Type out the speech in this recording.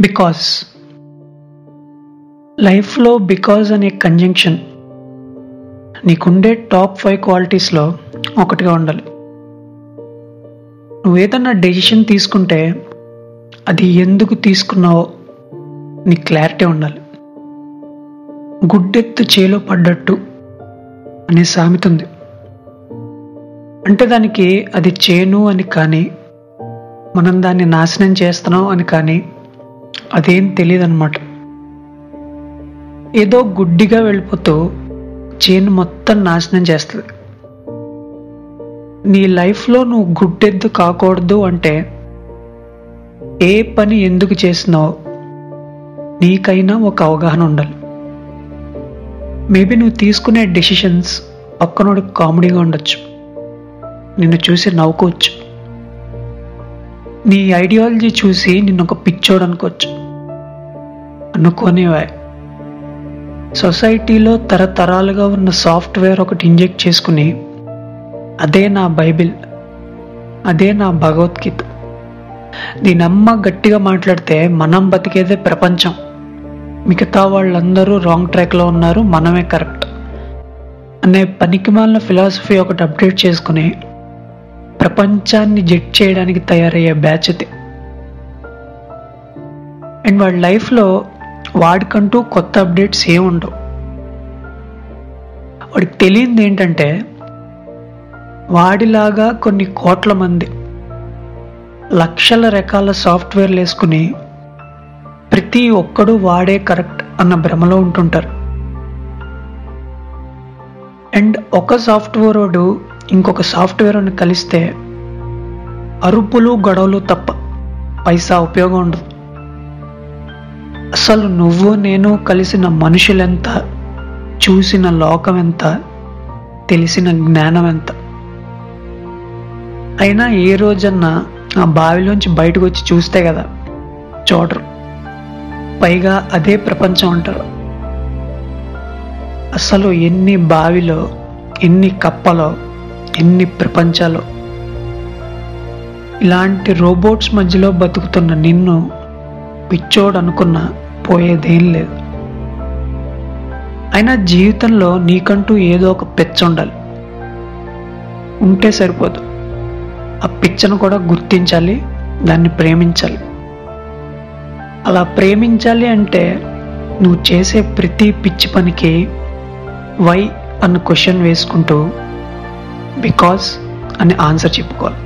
Because లైఫ్లో because అనే conjunction నీకుండే టాప్ ఫైవ్ క్వాలిటీస్లో ఒకటిగా ఉండాలి. నువ్వు ఏదన్నా డెసిషన్ తీసుకుంటే అది ఎందుకు తీసుకున్నావో నీ క్లారిటీ ఉండాలి. గుడ్డెత్తు చేలో పడ్డట్టు అనే సామెత ఉంది. అంటే దానికి అది చేను అని కానీ మనం దాన్ని నాశనం చేస్తున్నాం అని కానీ అదేం తెలియదన్నమాట ఏదో గుడ్డిగా వెళ్ళిపోతూ చేను మొత్తం నాశనం చేస్తుంది. నీ లైఫ్లో నువ్వు గుడ్డెద్దు కాకూడదు అంటే ఏ పని ఎందుకు చేసినావు నీకైనా ఒక అవగాహన ఉండాలి. మేబీ నువ్వు తీసుకునే డెసిషన్స్ పక్కనోడికి కామెడీగా ఉండొచ్చు. నిన్ను చూసి నవ్వుకోవచ్చు. నీ ఐడియాలజీ చూసి నిన్ను ఒక పిచ్చోడు అనుకోవచ్చు. అనుకోనివా సొసైటీలో తరతరాలుగా ఉన్న సాఫ్ట్వేర్ ఒకటి ఇంజెక్ట్ చేసుకుని అదే నా బైబిల్ అదే నా భగవద్గీత. దీనమ్మ గట్టిగా మాట్లాడితే మనం బతికేదే ప్రపంచం. మిగతా వాళ్ళందరూ రాంగ్ ట్రాక్లో ఉన్నారు మనమే కరెక్ట్. అనే పనికిమాలిన ఫిలాసఫీ ఒకటి అప్డేట్ చేసుకుని ప్రపంచాన్ని జడ్జ్ చేయడానికి తయారయ్యే బ్యాచ్ ఇది. అండ్ వాళ్ళ లైఫ్లో వాడికంటూ కొత్త అప్డేట్స్ ఏమి ఉండవు. వాడికి తెలియంది ఏంటంటే వాడిలాగా కొన్ని కోట్ల మంది లక్షల రకాల సాఫ్ట్వేర్లు వేసుకుని ప్రతి ఒక్కడు వాడే కరెక్ట్ అన్న భ్రమలో ఉంటుంటారు. అండ్ ఒక సాఫ్ట్వేర్ వాడు ఇంకొక సాఫ్ట్వేర్ అని కలిస్తే అరుపులు గొడవలు తప్ప పైసా ఉపయోగం ఉండదు. అసలు నువ్వు నేను కలిసిన మనుషులెంత? చూసిన లోకం ఎంత తెలిసిన జ్ఞానం ఎంత అయినా ఏ రోజన్నా ఆ బావిలోంచి బయటకు వచ్చి చూస్తే కదా చూడరు. పైగా అదే ప్రపంచం అంటారు. అసలు ఎన్ని బావిలో ఎన్ని కప్పలో ఎన్ని ప్రపంచాలు? ఇలాంటి రోబోట్స్ మధ్యలో బతుకుతున్న నిన్ను పిచ్చోడు అనుకున్న పోయేదేం లేదు. అయినా జీవితంలో నీకంటూ ఏదో ఒక పిచ్చ ఉండాలి ఉంటే సరిపోదు. ఆ పిచ్చను కూడా గుర్తించాలి దాన్ని ప్రేమించాలి. అలా ప్రేమించాలి అంటే నువ్వు చేసే ప్రతి పిచ్చి పనికి వై అన్న క్వశ్చన్ వేసుకుంటూ బికాస్ అని ఆన్సర్ చెప్పుకోవాలి.